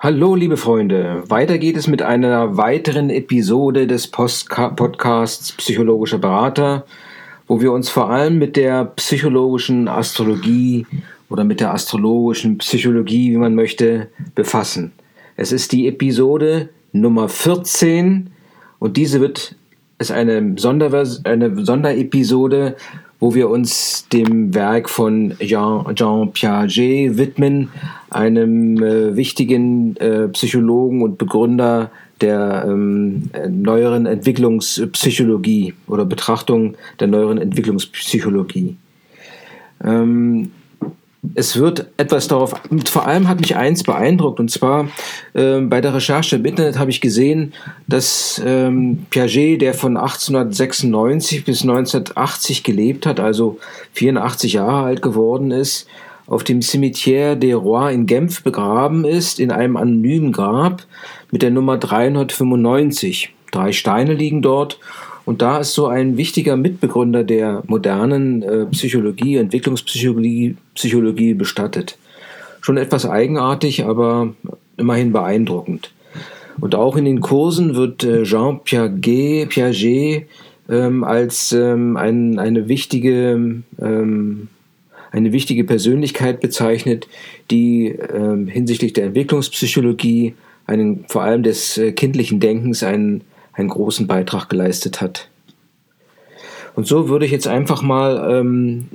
Hallo, liebe Freunde. Weiter geht es mit einer weiteren Episode des Postka Podcasts Psychologischer Berater, wo wir uns vor allem mit der psychologischen Astrologie oder mit der astrologischen Psychologie, wie man möchte, befassen. Es ist die Episode Nummer 14 und diese wird ist eine, Sondervers eine Sonderepisode, wo wir uns dem Werk von Jean, Jean Piaget widmen, einem äh, wichtigen äh, Psychologen und Begründer der ähm, neueren Entwicklungspsychologie oder Betrachtung der neueren Entwicklungspsychologie. Ähm, es wird etwas darauf, vor allem hat mich eins beeindruckt, und zwar äh, bei der Recherche im Internet habe ich gesehen, dass ähm, Piaget, der von 1896 bis 1980 gelebt hat, also 84 Jahre alt geworden ist, auf dem Cimetière des Rois in Genf begraben ist, in einem anonymen Grab mit der Nummer 395. Drei Steine liegen dort und da ist so ein wichtiger Mitbegründer der modernen äh, Psychologie, Entwicklungspsychologie Psychologie bestattet. Schon etwas eigenartig, aber immerhin beeindruckend. Und auch in den Kursen wird äh, Jean Piaget, Piaget ähm, als ähm, ein, eine wichtige ähm, eine wichtige Persönlichkeit bezeichnet, die ähm, hinsichtlich der Entwicklungspsychologie einen, vor allem des äh, kindlichen Denkens einen einen großen Beitrag geleistet hat. Und so würde ich jetzt einfach mal ähm,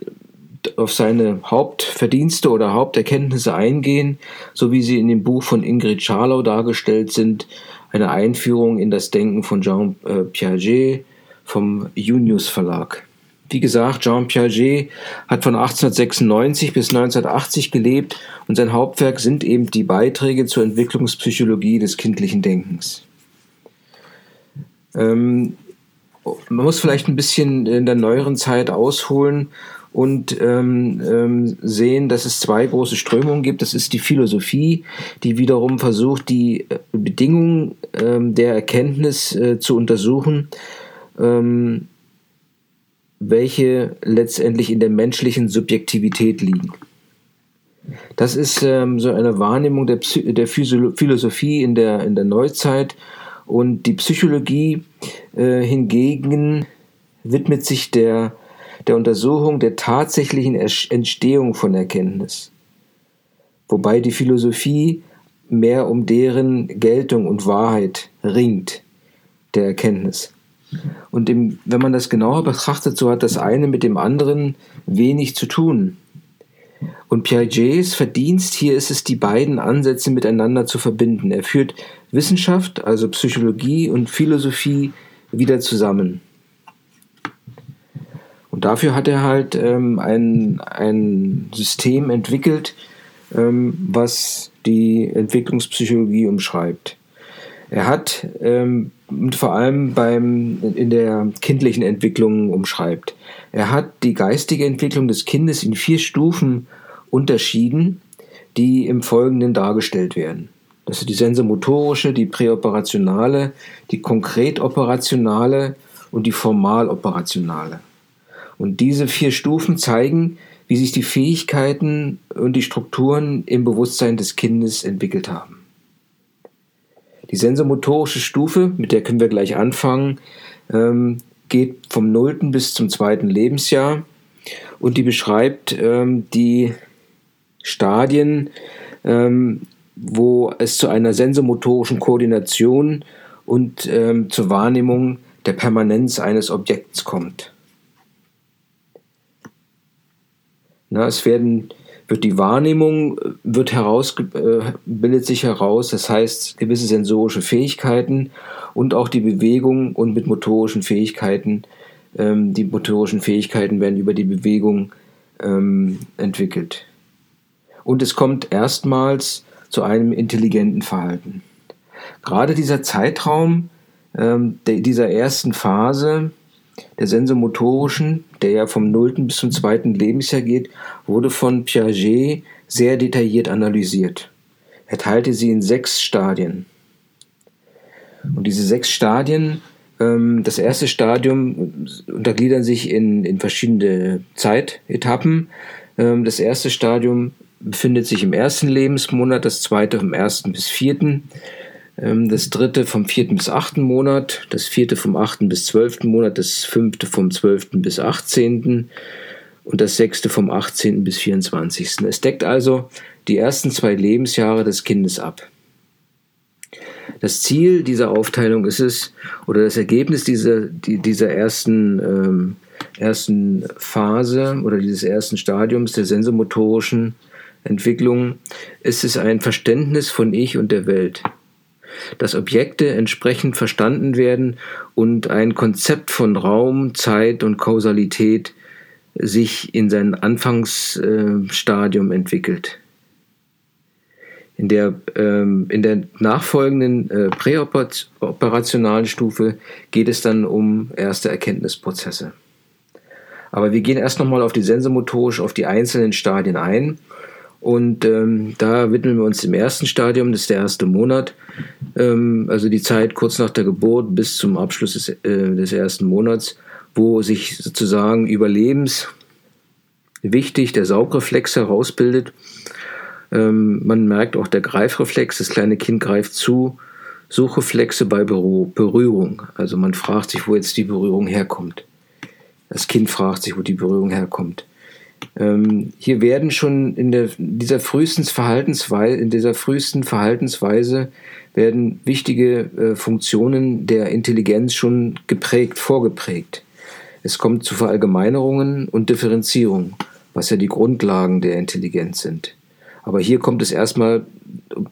auf seine Hauptverdienste oder Haupterkenntnisse eingehen, so wie sie in dem Buch von Ingrid Scharlau dargestellt sind, eine Einführung in das Denken von Jean äh, Piaget vom Junius Verlag. Wie gesagt, Jean Piaget hat von 1896 bis 1980 gelebt und sein Hauptwerk sind eben die Beiträge zur Entwicklungspsychologie des kindlichen Denkens. Ähm, man muss vielleicht ein bisschen in der neueren Zeit ausholen und ähm, ähm, sehen, dass es zwei große Strömungen gibt. Das ist die Philosophie, die wiederum versucht, die äh, Bedingungen ähm, der Erkenntnis äh, zu untersuchen, ähm, welche letztendlich in der menschlichen Subjektivität liegen. Das ist ähm, so eine Wahrnehmung der, Psy der Philosophie in der, in der Neuzeit und die Psychologie äh, hingegen widmet sich der, der Untersuchung der tatsächlichen Entstehung von Erkenntnis. Wobei die Philosophie mehr um deren Geltung und Wahrheit ringt, der Erkenntnis. Und im, wenn man das genauer betrachtet, so hat das eine mit dem anderen wenig zu tun. Und Piagets Verdienst hier ist es, die beiden Ansätze miteinander zu verbinden. Er führt Wissenschaft, also Psychologie und Philosophie wieder zusammen. Und dafür hat er halt ähm, ein, ein System entwickelt, ähm, was die Entwicklungspsychologie umschreibt. Er hat ähm, vor allem beim, in der kindlichen Entwicklung umschreibt. Er hat die geistige Entwicklung des Kindes in vier Stufen unterschieden, die im Folgenden dargestellt werden. Das ist die sensomotorische, die präoperationale, die konkret-operationale und die formal-operationale. Und diese vier Stufen zeigen, wie sich die Fähigkeiten und die Strukturen im Bewusstsein des Kindes entwickelt haben. Die sensomotorische Stufe, mit der können wir gleich anfangen, ähm, geht vom 0. bis zum 2. Lebensjahr und die beschreibt ähm, die Stadien, ähm, wo es zu einer sensomotorischen Koordination und ähm, zur Wahrnehmung der Permanenz eines Objekts kommt. Na, es werden, wird die Wahrnehmung wird heraus, äh, bildet sich heraus, das heißt gewisse sensorische Fähigkeiten und auch die Bewegung und mit motorischen Fähigkeiten, ähm, die motorischen Fähigkeiten werden über die Bewegung ähm, entwickelt und es kommt erstmals zu einem intelligenten Verhalten. Gerade dieser Zeitraum ähm, dieser ersten Phase der sensomotorischen, der ja vom 0. bis zum 2. Lebensjahr geht, wurde von Piaget sehr detailliert analysiert. Er teilte sie in sechs Stadien. Und diese sechs Stadien, ähm, das erste Stadium untergliedern sich in, in verschiedene Zeitetappen. Ähm, das erste Stadium befindet sich im ersten Lebensmonat, das zweite vom ersten bis vierten, ähm, das dritte vom vierten bis achten Monat, das vierte vom achten bis zwölften Monat, das fünfte vom zwölften bis achtzehnten und das sechste vom achtzehnten bis vierundzwanzigsten. Es deckt also die ersten zwei Lebensjahre des Kindes ab. Das Ziel dieser Aufteilung ist es, oder das Ergebnis dieser, dieser ersten, ähm, ersten Phase oder dieses ersten Stadiums der sensomotorischen Entwicklung, ist es ein Verständnis von Ich und der Welt. Dass Objekte entsprechend verstanden werden und ein Konzept von Raum, Zeit und Kausalität sich in sein Anfangsstadium entwickelt. In der, ähm, in der nachfolgenden äh, präoperationalen Stufe geht es dann um erste Erkenntnisprozesse. Aber wir gehen erst nochmal auf die sensomotorisch, auf die einzelnen Stadien ein. Und ähm, da widmen wir uns dem ersten Stadium, das ist der erste Monat, ähm, also die Zeit kurz nach der Geburt bis zum Abschluss des, äh, des ersten Monats, wo sich sozusagen überlebenswichtig der Saugreflex herausbildet ähm, man merkt auch der Greifreflex, das kleine Kind greift zu. Suchreflexe bei Berührung. Also man fragt sich, wo jetzt die Berührung herkommt. Das Kind fragt sich, wo die Berührung herkommt. Ähm, hier werden schon in der, dieser frühesten Verhaltensweise, in dieser frühesten Verhaltensweise werden wichtige äh, Funktionen der Intelligenz schon geprägt, vorgeprägt. Es kommt zu Verallgemeinerungen und Differenzierung, was ja die Grundlagen der Intelligenz sind. Aber hier kommt es erstmal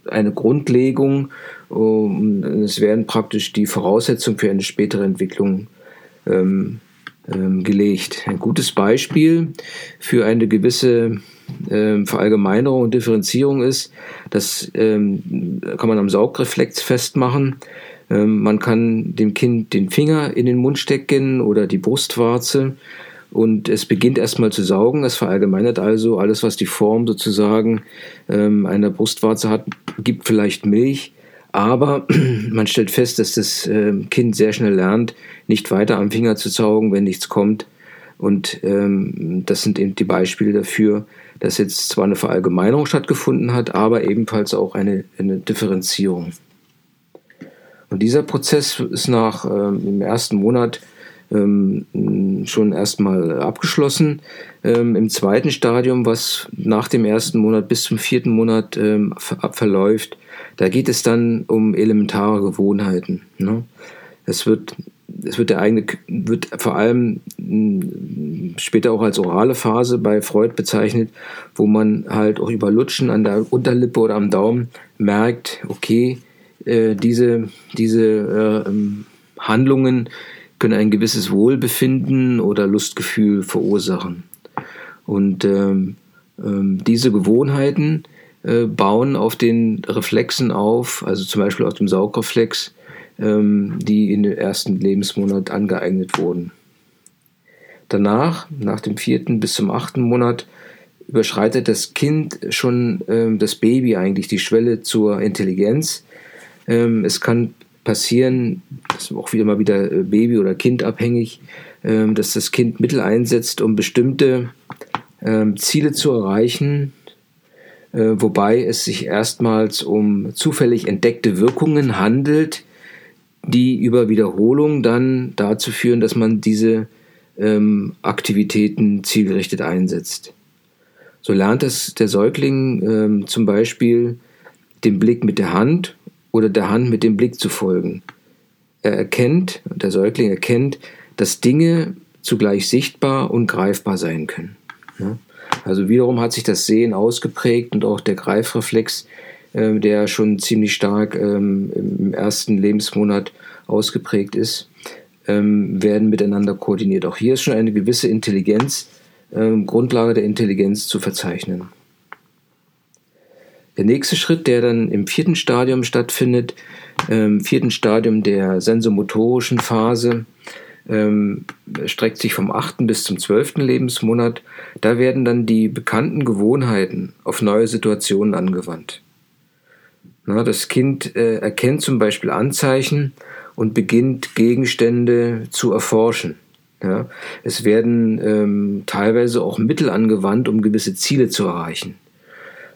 eine Grundlegung. Es werden praktisch die Voraussetzungen für eine spätere Entwicklung ähm, gelegt. Ein gutes Beispiel für eine gewisse ähm, Verallgemeinerung und Differenzierung ist, das ähm, kann man am Saugreflex festmachen. Ähm, man kann dem Kind den Finger in den Mund stecken oder die Brustwarze und es beginnt erstmal zu saugen. Es verallgemeinert also alles, was die Form sozusagen ähm, einer Brustwarze hat, gibt vielleicht Milch. Aber man stellt fest, dass das äh, Kind sehr schnell lernt, nicht weiter am Finger zu saugen, wenn nichts kommt. Und ähm, das sind eben die Beispiele dafür, dass jetzt zwar eine Verallgemeinerung stattgefunden hat, aber ebenfalls auch eine, eine Differenzierung. Und dieser Prozess ist nach ähm, im ersten Monat ähm, schon erstmal abgeschlossen. Ähm, Im zweiten Stadium, was nach dem ersten Monat bis zum vierten Monat ähm, verläuft, da geht es dann um elementare Gewohnheiten. Ne? Es wird es wird der eigene, wird vor allem später auch als orale Phase bei Freud bezeichnet, wo man halt auch über Lutschen an der Unterlippe oder am Daumen merkt, okay, äh, diese, diese äh, Handlungen, können ein gewisses Wohlbefinden oder Lustgefühl verursachen. Und ähm, ähm, diese Gewohnheiten äh, bauen auf den Reflexen auf, also zum Beispiel auf dem Saugreflex, ähm, die in den ersten Lebensmonat angeeignet wurden. Danach, nach dem vierten bis zum achten Monat, überschreitet das Kind schon ähm, das Baby eigentlich die Schwelle zur Intelligenz. Ähm, es kann passieren, das ist auch wieder mal wieder äh, Baby- oder Kindabhängig, ähm, dass das Kind Mittel einsetzt, um bestimmte Ziele zu erreichen, wobei es sich erstmals um zufällig entdeckte Wirkungen handelt, die über Wiederholung dann dazu führen, dass man diese ähm, Aktivitäten zielgerichtet einsetzt. So lernt es der Säugling zum Beispiel den Blick mit der Hand oder der Hand mit dem Blick zu folgen. Er erkennt, der Säugling erkennt, dass Dinge zugleich sichtbar und greifbar sein können. Also wiederum hat sich das Sehen ausgeprägt und auch der Greifreflex, ähm, der schon ziemlich stark ähm, im ersten Lebensmonat ausgeprägt ist, ähm, werden miteinander koordiniert. Auch hier ist schon eine gewisse Intelligenz, Grundlage der Intelligenz zu verzeichnen. Der nächste Schritt, der dann im vierten Stadium stattfindet, im vierten Stadium der sensomotorischen Phase, ähm, streckt sich vom achten bis zum zwölften Lebensmonat. Da werden dann die bekannten Gewohnheiten auf neue Situationen angewandt. Na, das Kind äh, erkennt zum Beispiel Anzeichen und beginnt Gegenstände zu erforschen. Ja, es werden ähm, teilweise auch Mittel angewandt, um gewisse Ziele zu erreichen.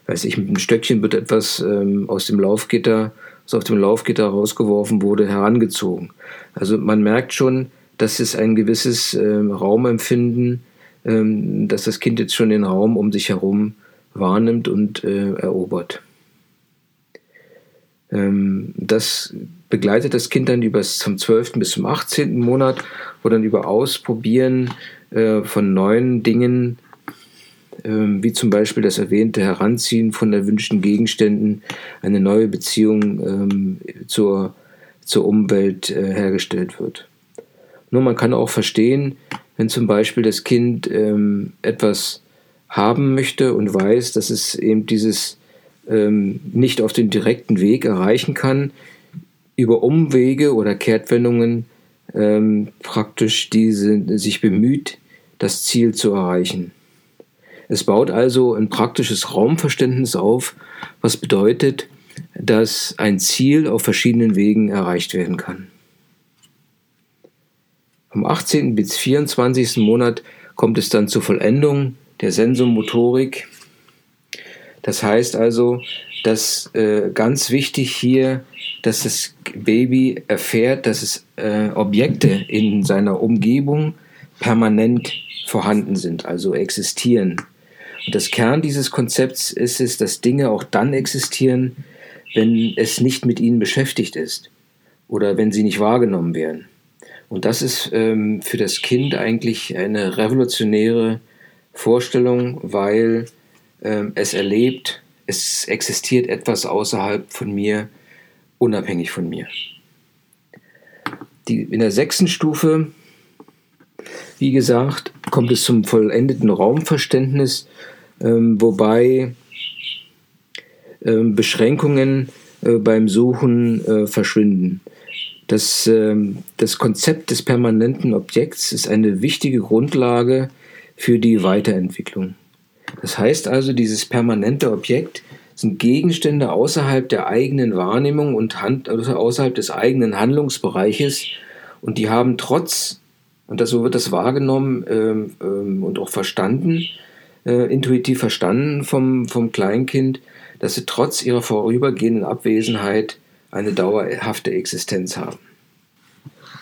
weiß ich, mit einem Stöckchen wird etwas ähm, aus dem Laufgitter, was auf dem Laufgitter rausgeworfen wurde, herangezogen. Also man merkt schon, dass es ein gewisses ähm, Raumempfinden, ähm, dass das Kind jetzt schon den Raum um sich herum wahrnimmt und äh, erobert. Ähm, das begleitet das Kind dann über zum 12. bis zum 18. Monat, wo dann über Ausprobieren äh, von neuen Dingen, äh, wie zum Beispiel das erwähnte Heranziehen von erwünschten Gegenständen, eine neue Beziehung ähm, zur, zur Umwelt äh, hergestellt wird. Nur man kann auch verstehen, wenn zum Beispiel das Kind ähm, etwas haben möchte und weiß, dass es eben dieses ähm, nicht auf dem direkten Weg erreichen kann, über Umwege oder Kehrtwendungen ähm, praktisch diese, sich bemüht, das Ziel zu erreichen. Es baut also ein praktisches Raumverständnis auf, was bedeutet, dass ein Ziel auf verschiedenen Wegen erreicht werden kann. Vom 18. bis 24. Monat kommt es dann zur Vollendung der Sensomotorik. Das heißt also, dass äh, ganz wichtig hier, dass das Baby erfährt, dass es äh, Objekte in seiner Umgebung permanent vorhanden sind, also existieren. Und das Kern dieses Konzepts ist es, dass Dinge auch dann existieren, wenn es nicht mit ihnen beschäftigt ist oder wenn sie nicht wahrgenommen werden. Und das ist ähm, für das Kind eigentlich eine revolutionäre Vorstellung, weil ähm, es erlebt, es existiert etwas außerhalb von mir, unabhängig von mir. Die, in der sechsten Stufe, wie gesagt, kommt es zum vollendeten Raumverständnis, ähm, wobei ähm, Beschränkungen äh, beim Suchen äh, verschwinden. Das, ähm, das Konzept des permanenten Objekts ist eine wichtige Grundlage für die Weiterentwicklung. Das heißt also, dieses permanente Objekt sind Gegenstände außerhalb der eigenen Wahrnehmung und Hand, also außerhalb des eigenen Handlungsbereiches und die haben trotz, und das, so wird das wahrgenommen ähm, ähm, und auch verstanden, äh, intuitiv verstanden vom, vom Kleinkind, dass sie trotz ihrer vorübergehenden Abwesenheit eine dauerhafte Existenz haben.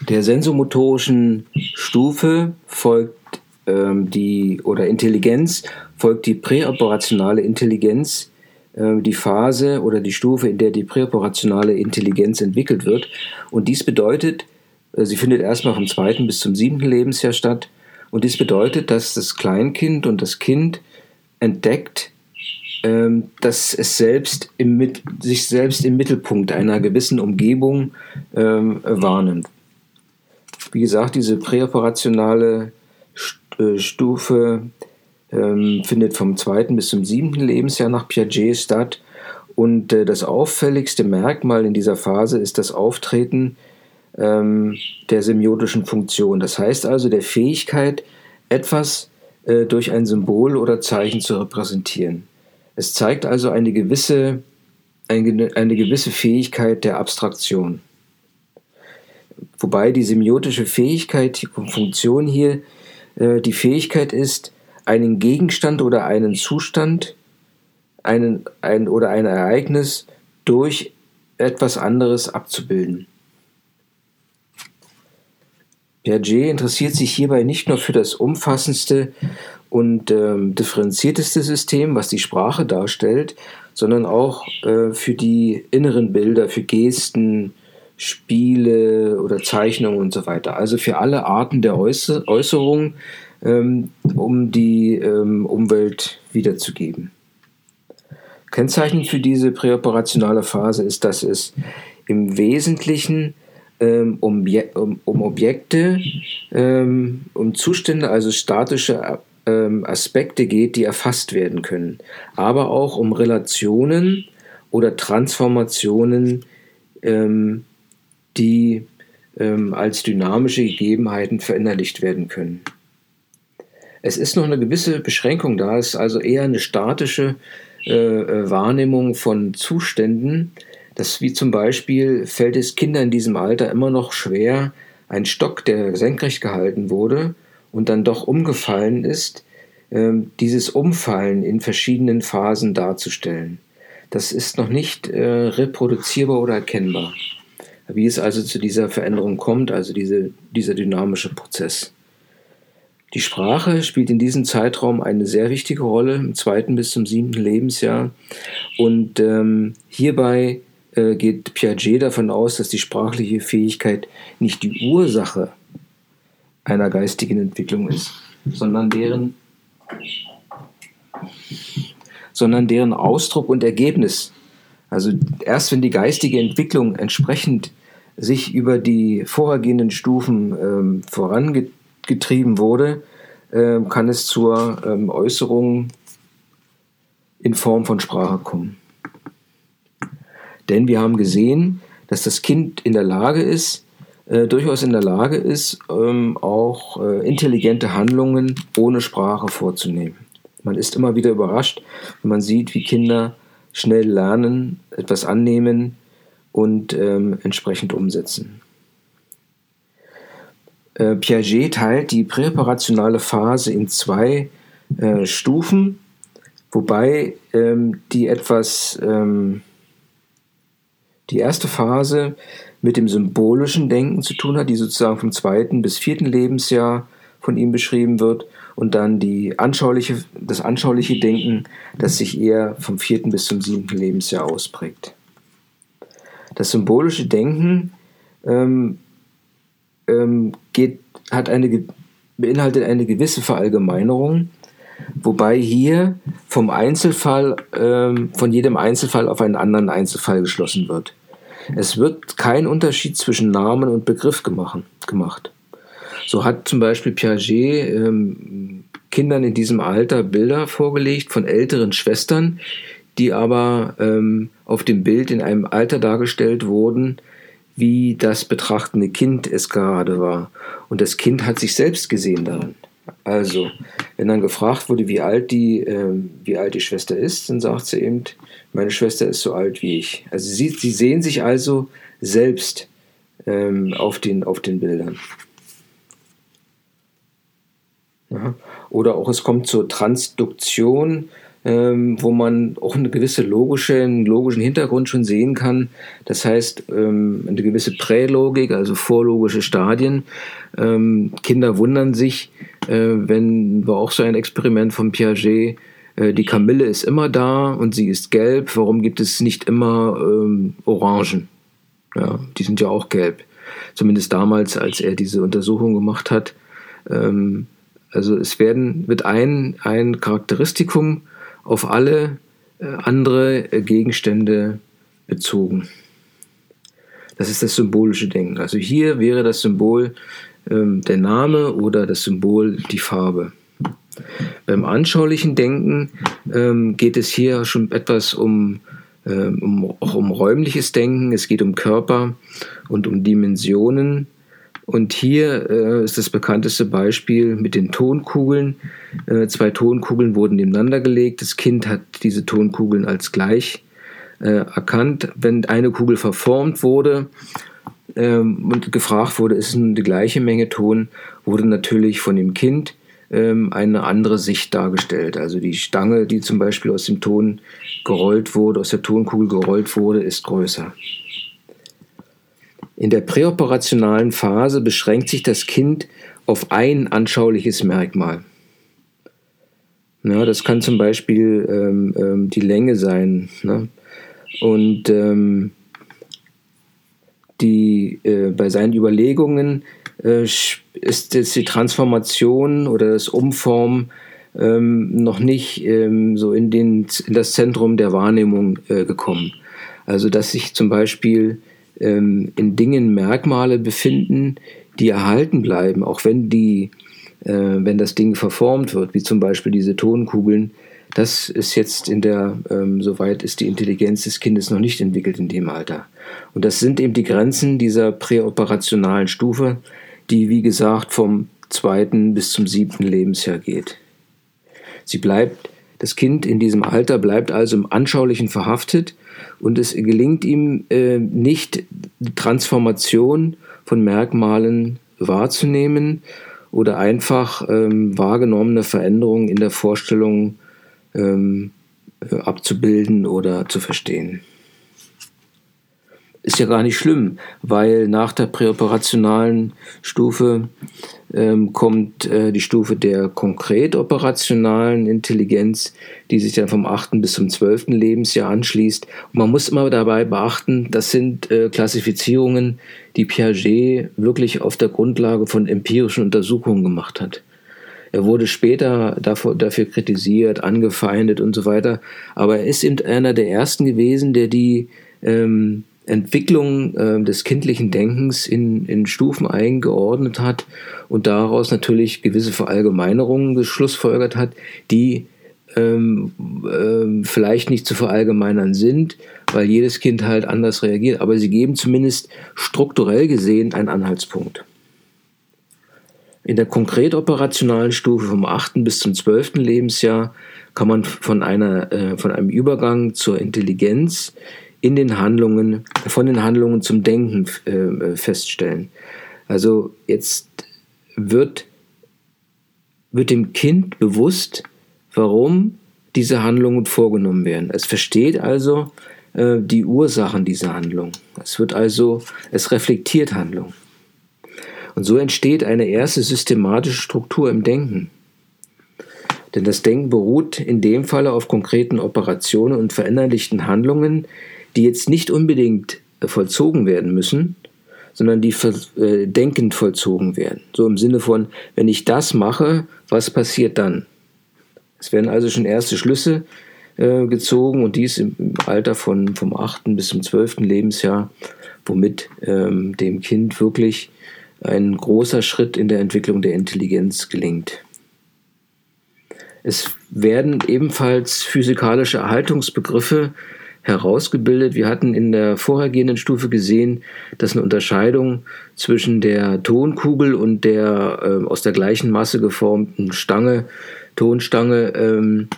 Der sensomotorischen Stufe folgt ähm, die oder Intelligenz folgt die präoperationale Intelligenz, äh, die Phase oder die Stufe, in der die präoperationale Intelligenz entwickelt wird. Und dies bedeutet, äh, sie findet erstmal vom zweiten bis zum siebten Lebensjahr statt. Und dies bedeutet, dass das Kleinkind und das Kind entdeckt, ähm, dass es selbst im, sich selbst im Mittelpunkt einer gewissen Umgebung ähm, wahrnimmt. Wie gesagt, diese präoperationale äh, Stufe ähm, findet vom zweiten bis zum siebten Lebensjahr nach Piaget statt. Und äh, das auffälligste Merkmal in dieser Phase ist das Auftreten ähm, der semiotischen Funktion. Das heißt also der Fähigkeit, etwas äh, durch ein Symbol oder Zeichen zu repräsentieren. Es zeigt also eine gewisse, eine, gewisse Fähigkeit der Abstraktion. Wobei die semiotische Fähigkeit, die Funktion hier äh, die Fähigkeit ist, einen Gegenstand oder einen Zustand einen, ein, oder ein Ereignis durch etwas anderes abzubilden. Piaget interessiert sich hierbei nicht nur für das umfassendste und ähm, differenzierteste System, was die Sprache darstellt, sondern auch äh, für die inneren Bilder, für Gesten, Spiele oder Zeichnungen und so weiter. Also für alle Arten der Äußer Äußerung, ähm, um die ähm, Umwelt wiederzugeben. Kennzeichnend für diese präoperationale Phase ist, dass es im Wesentlichen ähm, um, um, um, Objekte, ähm, um Zustände, also statische ähm, Aspekte geht, die erfasst werden können, aber auch um Relationen oder Transformationen, ähm, die ähm, als dynamische Gegebenheiten verinnerlicht werden können. Es ist noch eine gewisse Beschränkung da, es ist also eher eine statische äh, äh, Wahrnehmung von Zuständen. Das wie zum Beispiel fällt es Kindern in diesem Alter immer noch schwer, ein Stock, der senkrecht gehalten wurde und dann doch umgefallen ist, ähm, dieses Umfallen in verschiedenen Phasen darzustellen. Das ist noch nicht äh, reproduzierbar oder erkennbar. Wie es also zu dieser Veränderung kommt, also diese, dieser dynamische Prozess. Die Sprache spielt in diesem Zeitraum eine sehr wichtige Rolle, im zweiten bis zum siebten Lebensjahr. Und ähm, hierbei äh, geht Piaget davon aus, dass die sprachliche Fähigkeit nicht die Ursache einer geistigen Entwicklung ist, sondern deren, sondern deren Ausdruck und Ergebnis. Also erst wenn die geistige Entwicklung entsprechend sich über die vorhergehenden Stufen ähm, vorangetrieben wurde, ähm, kann es zur ähm, Äußerung in Form von Sprache kommen. Denn wir haben gesehen, dass das Kind in der Lage ist, äh, durchaus in der Lage ist, ähm, auch äh, intelligente Handlungen ohne Sprache vorzunehmen. Man ist immer wieder überrascht, wenn man sieht, wie Kinder schnell lernen, etwas annehmen und ähm, entsprechend umsetzen. Äh, Piaget teilt die präoperationale Phase in zwei äh, Stufen, wobei ähm, die etwas ähm, die erste Phase mit dem symbolischen Denken zu tun hat, die sozusagen vom zweiten bis vierten Lebensjahr von ihm beschrieben wird, und dann die anschauliche, das anschauliche Denken, das sich eher vom vierten bis zum siebten Lebensjahr ausprägt. Das symbolische Denken ähm, ähm, geht, hat eine, beinhaltet eine gewisse Verallgemeinerung, wobei hier vom Einzelfall, ähm, von jedem Einzelfall auf einen anderen Einzelfall geschlossen wird. Es wird kein Unterschied zwischen Namen und Begriff gemacht. So hat zum Beispiel Piaget ähm, Kindern in diesem Alter Bilder vorgelegt von älteren Schwestern, die aber ähm, auf dem Bild in einem Alter dargestellt wurden, wie das betrachtende Kind es gerade war. Und das Kind hat sich selbst gesehen darin. Also, wenn dann gefragt wurde, wie alt die, äh, wie alt die Schwester ist, dann sagt sie eben, meine Schwester ist so alt wie ich. Also sie, sie sehen sich also selbst ähm, auf, den, auf den Bildern. Ja. Oder auch es kommt zur Transduktion, ähm, wo man auch eine gewisse logische, einen logischen Hintergrund schon sehen kann. Das heißt, ähm, eine gewisse Prälogik, also vorlogische Stadien. Ähm, Kinder wundern sich, äh, wenn war auch so ein Experiment von Piaget, äh, die Kamille ist immer da und sie ist gelb. Warum gibt es nicht immer ähm, Orangen? Ja, die sind ja auch gelb. Zumindest damals, als er diese Untersuchung gemacht hat. Ähm, also es werden, wird ein, ein Charakteristikum auf alle äh, andere äh, Gegenstände bezogen. Das ist das symbolische Denken. Also hier wäre das Symbol ähm, der Name oder das Symbol die Farbe. Beim anschaulichen Denken ähm, geht es hier schon etwas um, ähm, um, auch um räumliches Denken, es geht um Körper und um Dimensionen und hier äh, ist das bekannteste Beispiel mit den Tonkugeln. Äh, zwei Tonkugeln wurden nebeneinander gelegt. Das Kind hat diese Tonkugeln als gleich äh, erkannt. Wenn eine Kugel verformt wurde ähm, und gefragt wurde, ist es nun die gleiche Menge Ton, wurde natürlich von dem Kind ähm, eine andere Sicht dargestellt. Also die Stange, die zum Beispiel aus dem Ton gerollt wurde, aus der Tonkugel gerollt wurde, ist größer. In der präoperationalen Phase beschränkt sich das Kind auf ein anschauliches Merkmal. Ja, das kann zum Beispiel ähm, ähm, die Länge sein. Ne? Und ähm, die, äh, bei seinen Überlegungen äh, ist jetzt die Transformation oder das Umformen ähm, noch nicht ähm, so in, den, in das Zentrum der Wahrnehmung äh, gekommen. Also dass sich zum Beispiel ähm, in Dingen Merkmale befinden, die erhalten bleiben, auch wenn die, äh, wenn das Ding verformt wird, wie zum Beispiel diese Tonkugeln. Das ist jetzt in der, ähm, soweit ist die Intelligenz des Kindes noch nicht entwickelt in dem Alter. Und das sind eben die Grenzen dieser präoperationalen Stufe, die, wie gesagt, vom zweiten bis zum siebten Lebensjahr geht. Sie bleibt, das Kind in diesem Alter bleibt also im Anschaulichen verhaftet und es gelingt ihm äh, nicht, die Transformation von Merkmalen wahrzunehmen oder einfach ähm, wahrgenommene Veränderungen in der Vorstellung ähm, äh, abzubilden oder zu verstehen. Ist ja gar nicht schlimm, weil nach der präoperationalen Stufe ähm, kommt äh, die Stufe der konkret operationalen Intelligenz, die sich dann vom 8. bis zum 12. Lebensjahr anschließt. Und man muss immer dabei beachten, das sind äh, Klassifizierungen, die Piaget wirklich auf der Grundlage von empirischen Untersuchungen gemacht hat. Er wurde später dafür, dafür kritisiert, angefeindet und so weiter. Aber er ist eben einer der ersten gewesen, der die ähm, Entwicklung äh, des kindlichen Denkens in, in Stufen eingeordnet hat und daraus natürlich gewisse Verallgemeinerungen geschlussfolgert hat, die ähm, ähm, vielleicht nicht zu verallgemeinern sind, weil jedes Kind halt anders reagiert, aber sie geben zumindest strukturell gesehen einen Anhaltspunkt. In der konkret operationalen Stufe vom 8. bis zum 12. Lebensjahr kann man von, einer, äh, von einem Übergang zur Intelligenz in den Handlungen, von den Handlungen zum Denken äh, feststellen. Also jetzt wird, wird dem Kind bewusst, warum diese Handlungen vorgenommen werden. Es versteht also äh, die Ursachen dieser Handlung. Es wird also, es reflektiert Handlung. Und so entsteht eine erste systematische Struktur im Denken. Denn das Denken beruht in dem Falle auf konkreten Operationen und verinnerlichten Handlungen, die jetzt nicht unbedingt äh, vollzogen werden müssen, sondern die äh, denkend vollzogen werden. So im Sinne von, wenn ich das mache, was passiert dann? Es werden also schon erste Schlüsse äh, gezogen und dies im, Alter von vom 8. bis zum 12. Lebensjahr, womit ähm, dem Kind wirklich ein großer Schritt in der Entwicklung der Intelligenz gelingt. Es werden ebenfalls physikalische Erhaltungsbegriffe herausgebildet. Wir hatten in der vorhergehenden Stufe gesehen, dass eine Unterscheidung zwischen der Tonkugel und der äh, aus der gleichen Masse geformten Stange, Tonstange, ähm,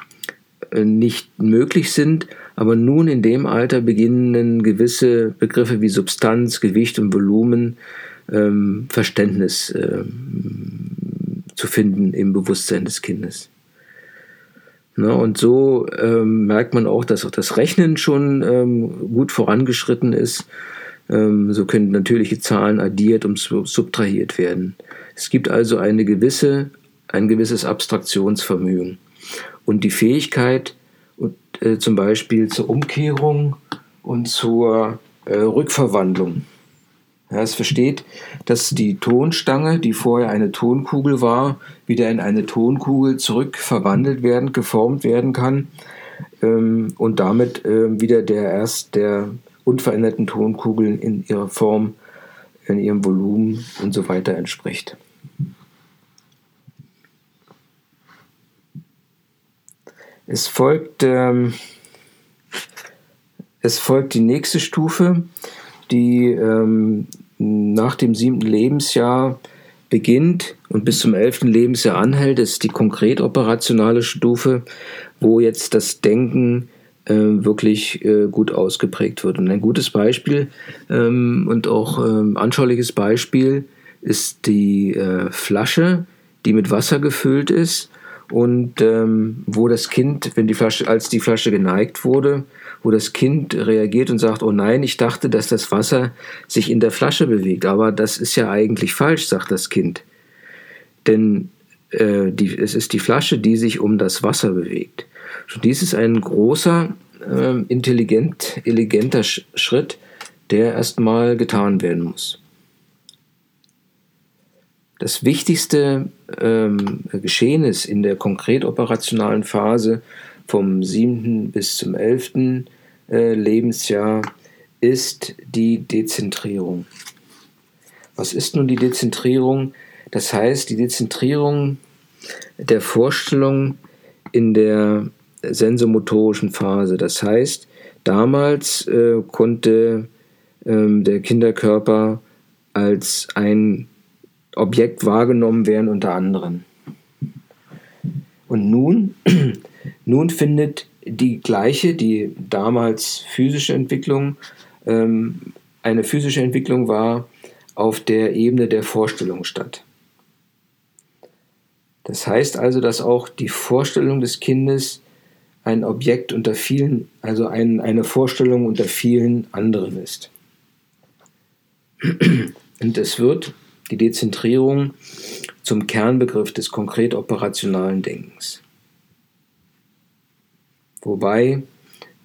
äh, nicht möglich sind. Aber nun in dem Alter beginnen gewisse Begriffe wie Substanz, Gewicht und Volumen ähm, Verständnis ähm, zu finden im Bewusstsein des Kindes. Ne, und so ähm, merkt man auch, dass auch das Rechnen schon ähm, gut vorangeschritten ist. Ähm, so können natürliche Zahlen addiert und subtrahiert werden. Es gibt also eine gewisse, ein gewisses Abstraktionsvermögen und die Fähigkeit, äh, zum Beispiel zur Umkehrung und zur äh, Rückverwandlung. Ja, es versteht, dass die Tonstange, die vorher eine Tonkugel war, wieder in eine Tonkugel zurückverwandelt werden, geformt werden kann ähm, und damit äh, wieder der erst der unveränderten Tonkugeln in ihrer Form, in ihrem Volumen und so weiter entspricht. Es folgt, ähm, es folgt die nächste Stufe, die ähm, nach dem siebten Lebensjahr beginnt und bis zum elften Lebensjahr anhält, ist die konkret operationale Stufe, wo jetzt das Denken äh, wirklich äh, gut ausgeprägt wird. Und ein gutes Beispiel ähm, und auch ähm, anschauliches Beispiel ist die äh, Flasche, die mit Wasser gefüllt ist und ähm, wo das Kind, wenn die Flasche, als die Flasche geneigt wurde, wo das Kind reagiert und sagt, oh nein, ich dachte, dass das Wasser sich in der Flasche bewegt, aber das ist ja eigentlich falsch, sagt das Kind. Denn äh, die, es ist die Flasche, die sich um das Wasser bewegt. Und dies ist ein großer, äh, intelligent, intelligenter Schritt, der erstmal getan werden muss. Das wichtigste ähm, Geschehnis in der konkret operationalen Phase vom 7. bis zum 11. Äh, Lebensjahr ist die Dezentrierung. Was ist nun die Dezentrierung? Das heißt, die Dezentrierung der Vorstellung in der sensomotorischen Phase. Das heißt, damals äh, konnte ähm, der Kinderkörper als ein Objekt wahrgenommen werden unter anderem. Und nun, nun findet die gleiche, die damals physische Entwicklung, ähm, eine physische Entwicklung war auf der Ebene der Vorstellung statt. Das heißt also, dass auch die Vorstellung des Kindes ein Objekt unter vielen, also ein, eine Vorstellung unter vielen anderen ist. Und es wird die Dezentrierung zum Kernbegriff des konkret operationalen Denkens. Wobei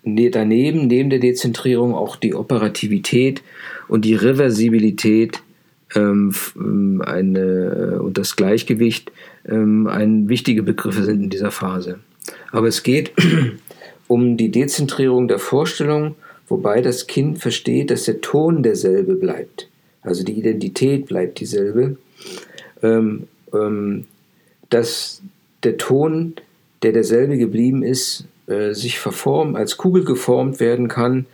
ne, daneben, neben der Dezentrierung, auch die Operativität und die Reversibilität ähm, ähm eine, und das Gleichgewicht ähm, ein wichtige Begriffe sind in dieser Phase. Aber es geht um die Dezentrierung der Vorstellung, wobei das Kind versteht, dass der Ton derselbe bleibt. Also die Identität bleibt dieselbe. Ähm, ähm, dass der Ton, der derselbe geblieben ist, äh, sich verformt, als Kugel geformt werden kann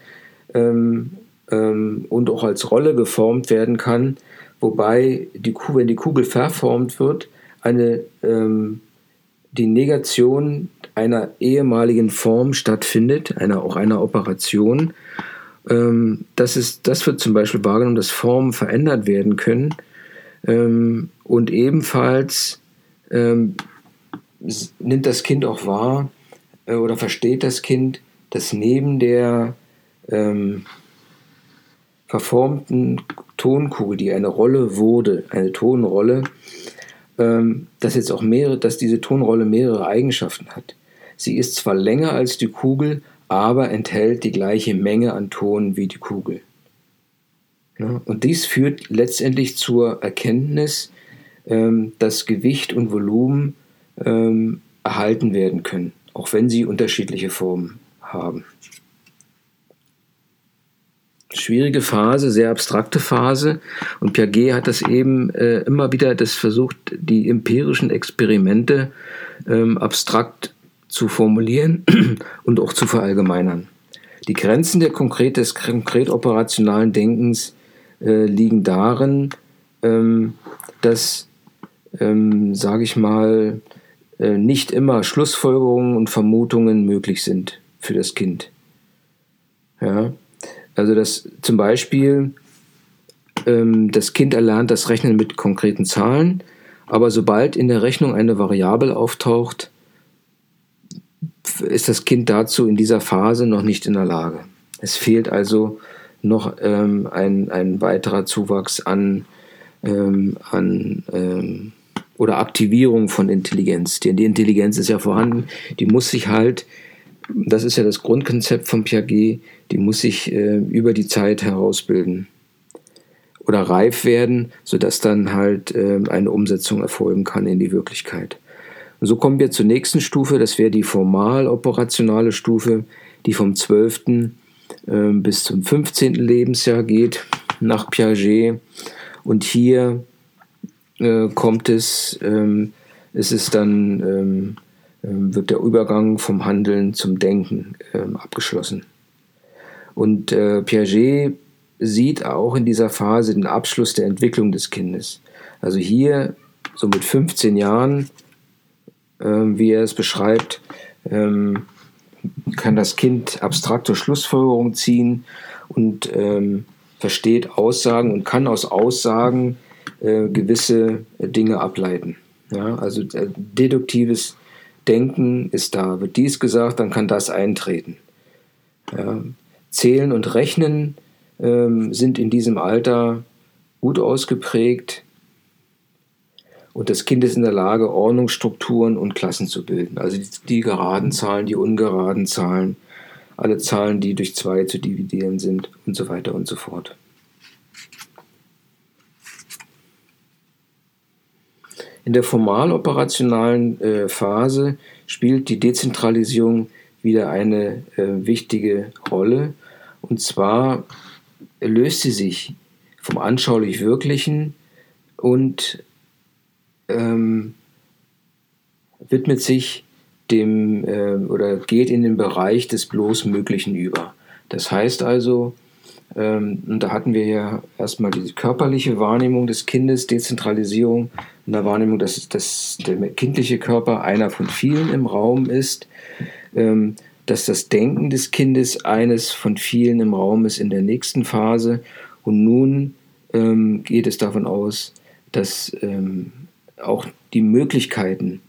ähm, ähm und auch als Rolle geformt werden kann, wobei die wenn die Kugel verformt wird, eine, ähm, die Negation einer ehemaligen Form stattfindet, einer, auch einer Operation. Ähm, das, ist, das wird zum Beispiel wahrgenommen, dass Formen verändert werden können. Ähm, und ebenfalls ähm, nimmt das Kind auch wahr äh, oder versteht das Kind, dass neben der ähm, verformten Tonkugel, die eine Rolle wurde, eine Tonrolle, ähm, dass jetzt auch mehrere, dass diese Tonrolle mehrere Eigenschaften hat. Sie ist zwar länger als die Kugel, aber enthält die gleiche Menge an Ton wie die Kugel. Ja, und dies führt letztendlich zur Erkenntnis, ähm, dass Gewicht und Volumen ähm, erhalten werden können, auch wenn sie unterschiedliche Formen haben. Schwierige Phase, sehr abstrakte Phase. Und Piaget hat das eben äh, immer wieder das versucht, die empirischen Experimente ähm, abstrakt zu formulieren und auch zu verallgemeinern. Die Grenzen der konkret, des konkret operationalen Denkens äh, liegen darin, ähm, dass, ähm, sage ich mal, nicht immer Schlussfolgerungen und Vermutungen möglich sind für das Kind. Ja, also dass zum Beispiel ähm, das Kind erlernt das Rechnen mit konkreten Zahlen, aber sobald in der Rechnung eine Variable auftaucht, ist das Kind dazu in dieser Phase noch nicht in der Lage. Es fehlt also noch ähm, ein, ein weiterer Zuwachs an, ähm, an ähm, oder Aktivierung von Intelligenz. Die, die Intelligenz ist ja vorhanden, die muss sich halt, das ist ja das Grundkonzept von Piaget, die muss sich äh, über die Zeit herausbilden oder reif werden, sodass dann halt äh, eine Umsetzung erfolgen kann in die Wirklichkeit. So kommen wir zur nächsten Stufe, das wäre die formal operationale Stufe, die vom 12. Äh, bis zum 15. Lebensjahr geht nach Piaget. Und hier äh, kommt es, ähm, es ist dann, ähm, ähm, wird der Übergang vom Handeln zum Denken ähm, abgeschlossen. Und äh, Piaget sieht auch in dieser Phase den Abschluss der Entwicklung des Kindes. Also hier, so mit 15 Jahren, ähm, wie er es beschreibt, ähm, kann das Kind abstrakte Schlussfolgerungen ziehen und versteht Aussagen und kann aus Aussagen äh, gewisse Dinge ableiten. Ja, also äh, deduktives Denken ist da. Wird dies gesagt, dann kann das eintreten. Ja, Zählen und Rechnen ähm, sind in diesem Alter gut ausgeprägt. Und das Kind ist in der Lage, Ordnungsstrukturen und Klassen zu bilden. Also die, die geraden Zahlen, die ungeraden Zahlen, alle Zahlen, die durch zwei zu dividieren sind und so weiter und so fort. In der formal operationalen äh, Phase spielt die Dezentralisierung wieder eine äh, wichtige Rolle. Und zwar löst sie sich vom anschaulich Wirklichen und ähm, widmet sich dem äh, oder geht in den Bereich des bloß Möglichen über. Das heißt also, und da hatten wir ja erstmal die körperliche Wahrnehmung des Kindes, Dezentralisierung, in der Wahrnehmung, dass, dass der kindliche Körper einer von vielen im Raum ist, ähm, dass das Denken des Kindes eines von vielen im Raum ist in der nächsten Phase. Und nun ähm, geht es davon aus, dass ähm, auch die Möglichkeiten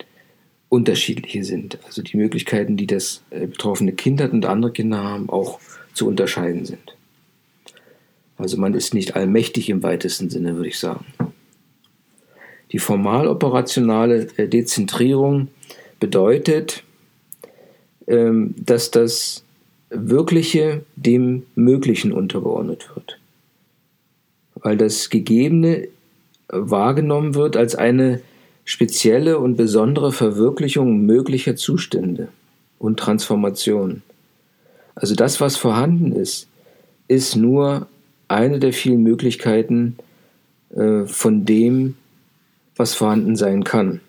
unterschiedliche sind. Also die Möglichkeiten, die das äh, betroffene Kind hat und andere Kinder haben, auch zu unterscheiden sind. Also man ist nicht allmächtig im weitesten Sinne, würde ich sagen. Die formal operationale äh, Dezentrierung bedeutet, ähm, dass das Wirkliche dem Möglichen untergeordnet wird. Weil das Gegebene wahrgenommen wird als eine spezielle und besondere Verwirklichung möglicher Zustände und Transformationen. Also das, was vorhanden ist, ist nur eine der vielen Möglichkeiten äh, von dem, was vorhanden sein kann.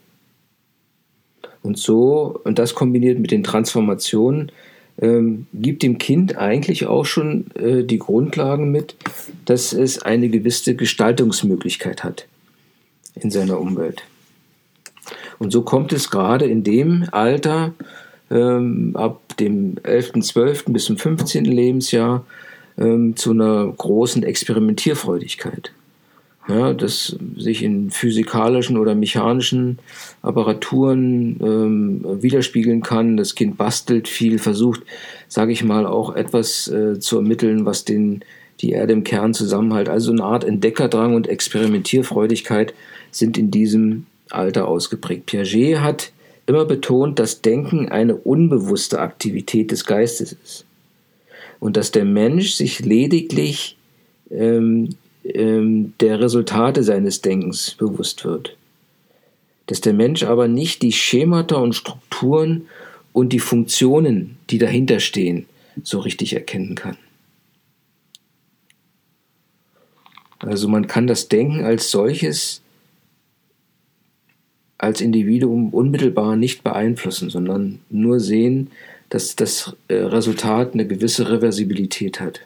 Und so, und das kombiniert mit den Transformationen, ähm, gibt dem Kind eigentlich auch schon äh, die Grundlagen mit, dass es eine gewisse Gestaltungsmöglichkeit hat in seiner Umwelt. Und so kommt es gerade in dem Alter, ähm, ab dem 11., 12. bis zum 15. Lebensjahr, ähm, zu einer großen Experimentierfreudigkeit. Ja, das sich in physikalischen oder mechanischen Apparaturen ähm, widerspiegeln kann. Das Kind bastelt viel, versucht, sage ich mal, auch etwas äh, zu ermitteln, was den, die Erde im Kern zusammenhält. Also eine Art Entdeckerdrang und Experimentierfreudigkeit sind in diesem Alter ausgeprägt. Piaget hat immer betont, dass Denken eine unbewusste Aktivität des Geistes ist und dass der Mensch sich lediglich ähm, ähm, der Resultate seines Denkens bewusst wird. Dass der Mensch aber nicht die Schemata und Strukturen und die Funktionen, die dahinter stehen, so richtig erkennen kann. Also man kann das Denken als solches als Individuum unmittelbar nicht beeinflussen, sondern nur sehen, dass das äh, Resultat eine gewisse Reversibilität hat.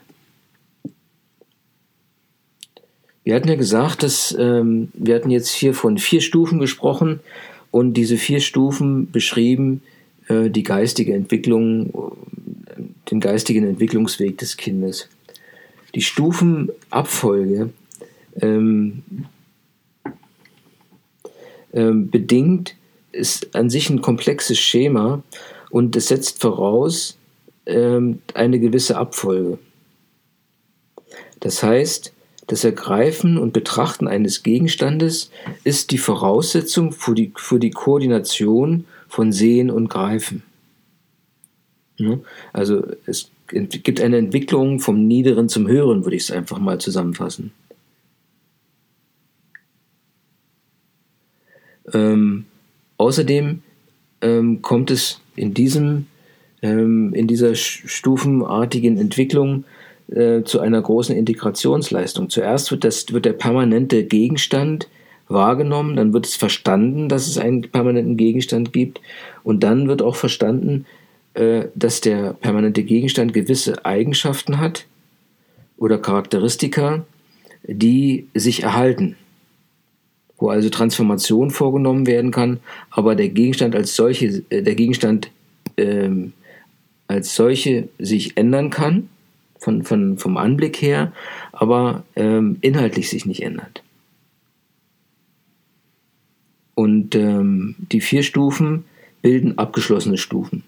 Wir hatten ja gesagt, dass ähm, wir hatten jetzt hier von vier Stufen gesprochen und diese vier Stufen beschrieben äh, die geistige Entwicklung, den geistigen Entwicklungsweg des Kindes. Die Stufenabfolge ähm, ähm, bedingt ist an sich ein komplexes Schema und es setzt voraus ähm, eine gewisse Abfolge. Das heißt, das Ergreifen und Betrachten eines Gegenstandes ist die Voraussetzung für die, für die Koordination von Sehen und Greifen. Also es gibt eine Entwicklung vom Niederen zum Höheren, würde ich es einfach mal zusammenfassen. Ähm, außerdem ähm, kommt es in, diesem, ähm, in dieser stufenartigen Entwicklung äh, zu einer großen Integrationsleistung. Zuerst wird, das, wird der permanente Gegenstand wahrgenommen, dann wird es verstanden, dass es einen permanenten Gegenstand gibt und dann wird auch verstanden, äh, dass der permanente Gegenstand gewisse Eigenschaften hat oder Charakteristika, die sich erhalten wo also Transformation vorgenommen werden kann, aber der Gegenstand als solche, äh, der Gegenstand ähm, als solche sich ändern kann, von, von, vom Anblick her, aber ähm, inhaltlich sich nicht ändert. Und ähm, die vier Stufen bilden abgeschlossene Stufen.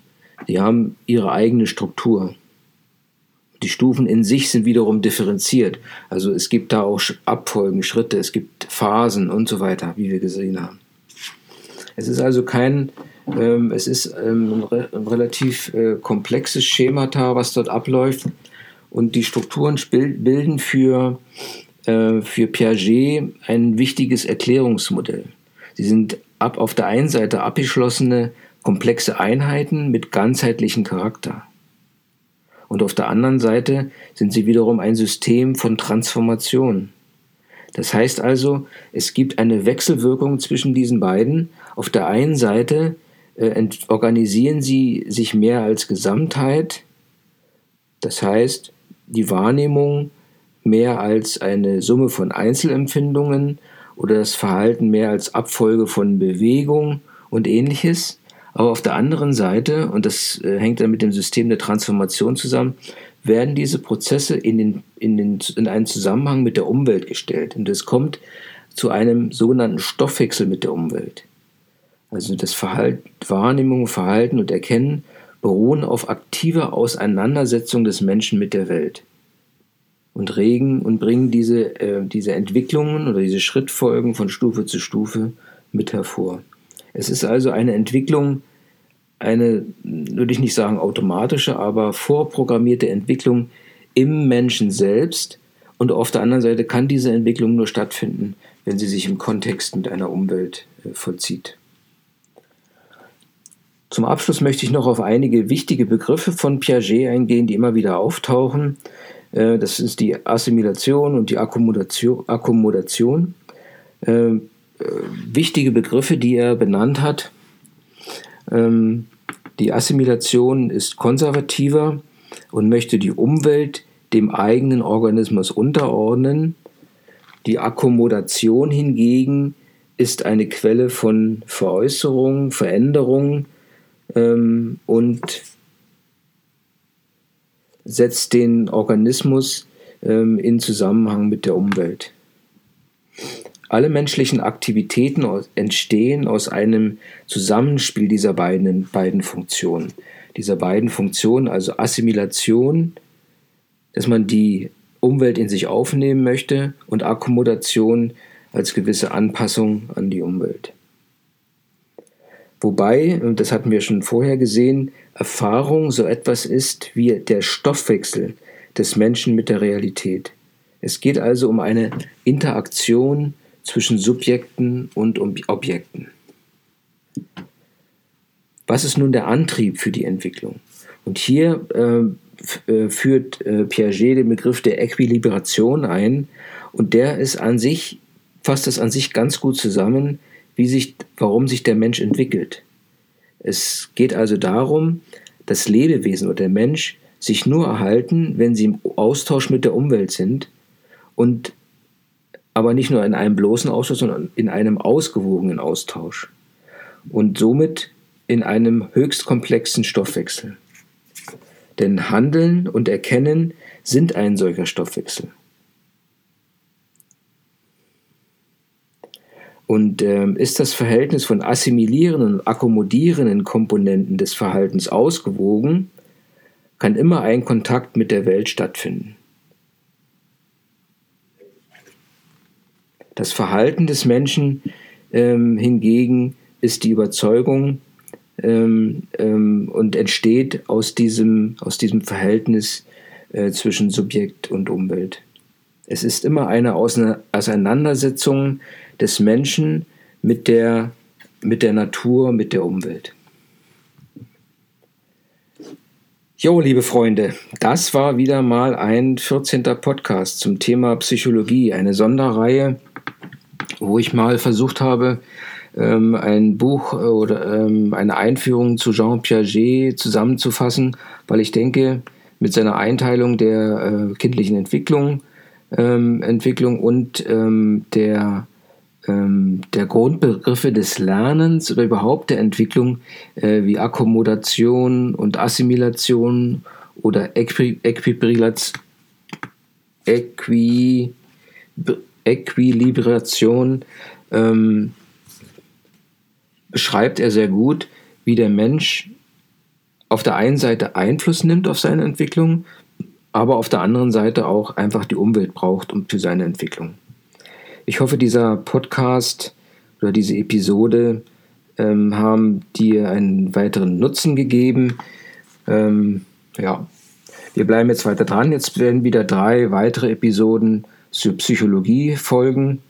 Die haben ihre eigene Struktur. Die Stufen in sich sind wiederum differenziert. Also es gibt da auch Abfolgen, Schritte, es gibt Phasen und so weiter, wie wir gesehen haben. Es ist also kein, ähm, es ist ähm, ein relativ äh, komplexes Schemata, was dort abläuft. Und die Strukturen bilden für, äh, für Piaget ein wichtiges Erklärungsmodell. Sie sind ab auf der einen Seite abgeschlossene, komplexe Einheiten mit ganzheitlichem Charakter und auf der anderen Seite sind sie wiederum ein System von Transformation. Das heißt also, es gibt eine Wechselwirkung zwischen diesen beiden. Auf der einen Seite äh, organisieren sie sich mehr als Gesamtheit, das heißt, die Wahrnehmung mehr als eine Summe von Einzelempfindungen oder das Verhalten mehr als Abfolge von Bewegung und ähnliches. Aber auf der anderen Seite, und das äh, hängt dann mit dem System der Transformation zusammen, werden diese Prozesse in, den, in, den, in einen Zusammenhang mit der Umwelt gestellt. Und es kommt zu einem sogenannten Stoffwechsel mit der Umwelt. Also das Verhalten, Wahrnehmung, Verhalten und Erkennen beruhen auf aktiver Auseinandersetzung des Menschen mit der Welt und regen und bringen diese, äh, diese Entwicklungen oder diese Schrittfolgen von Stufe zu Stufe mit hervor. Es ist also eine Entwicklung, eine, würde ich nicht sagen automatische, aber vorprogrammierte Entwicklung im Menschen selbst. Und auf der anderen Seite kann diese Entwicklung nur stattfinden, wenn sie sich im Kontext mit einer Umwelt äh, vollzieht. Zum Abschluss möchte ich noch auf einige wichtige Begriffe von Piaget eingehen, die immer wieder auftauchen. Äh, das ist die Assimilation und die Akkommodation. Akkommodation. Äh, wichtige Begriffe, die er benannt hat. Ähm, die Assimilation ist konservativer und möchte die Umwelt dem eigenen Organismus unterordnen. Die Akkommodation hingegen ist eine Quelle von Veräußerung, Veränderung ähm, und setzt den Organismus ähm, in Zusammenhang mit der Umwelt. Alle menschlichen Aktivitäten entstehen aus einem Zusammenspiel dieser beiden, beiden Funktionen. Dieser beiden Funktionen, also Assimilation, dass man die Umwelt in sich aufnehmen möchte und Akkommodation als gewisse Anpassung an die Umwelt. Wobei, und das hatten wir schon vorher gesehen, Erfahrung so etwas ist wie der Stoffwechsel des Menschen mit der Realität. Es geht also um eine Interaktion zwischen Subjekten und Objekten. Was ist nun der Antrieb für die Entwicklung? Und hier äh, äh, führt äh, Piaget den Begriff der Äquilibration ein und der ist an sich, fasst das an sich ganz gut zusammen, wie sich, warum sich der Mensch entwickelt. Es geht also darum, dass Lebewesen oder der Mensch sich nur erhalten, wenn sie im Austausch mit der Umwelt sind und aber nicht nur in einem bloßen Austausch, sondern in einem ausgewogenen Austausch und somit in einem höchst komplexen Stoffwechsel. Denn Handeln und Erkennen sind ein solcher Stoffwechsel. Und äh, ist das Verhältnis von assimilierenden und akkommodierenden Komponenten des Verhaltens ausgewogen, kann immer ein Kontakt mit der Welt stattfinden. Das Verhalten des Menschen ähm, hingegen ist die Überzeugung ähm, ähm, und entsteht aus diesem, aus diesem Verhältnis äh, zwischen Subjekt und Umwelt. Es ist immer eine Auseinandersetzung des Menschen mit der, mit der Natur, mit der Umwelt. Jo, liebe Freunde, das war wieder mal ein 14. Podcast zum Thema Psychologie, eine Sonderreihe wo ich mal versucht habe, ähm, ein Buch äh, oder ähm, eine Einführung zu Jean Piaget zusammenzufassen, weil ich denke, mit seiner Einteilung der äh, kindlichen Entwicklung, ähm, Entwicklung und ähm, der, ähm, der Grundbegriffe des Lernens oder überhaupt der Entwicklung äh, wie Akkommodation und Assimilation oder Äqui Äquibrilation, Äqui Äquilibration ähm, beschreibt er sehr gut, wie der Mensch auf der einen Seite Einfluss nimmt auf seine Entwicklung, aber auf der anderen Seite auch einfach die Umwelt braucht um für seine Entwicklung. Ich hoffe, dieser Podcast oder diese Episode ähm, haben dir einen weiteren Nutzen gegeben. Ähm, ja, wir bleiben jetzt weiter dran. Jetzt werden wieder drei weitere Episoden zur Psychologie folgen,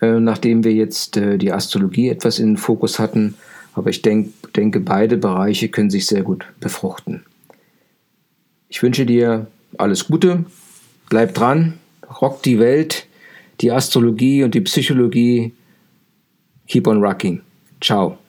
äh, nachdem wir jetzt äh, die Astrologie etwas in den Fokus hatten. Aber ich denk, denke, beide Bereiche können sich sehr gut befruchten. Ich wünsche dir alles Gute, bleib dran, rock die Welt, die Astrologie und die Psychologie. Keep on rocking. Ciao.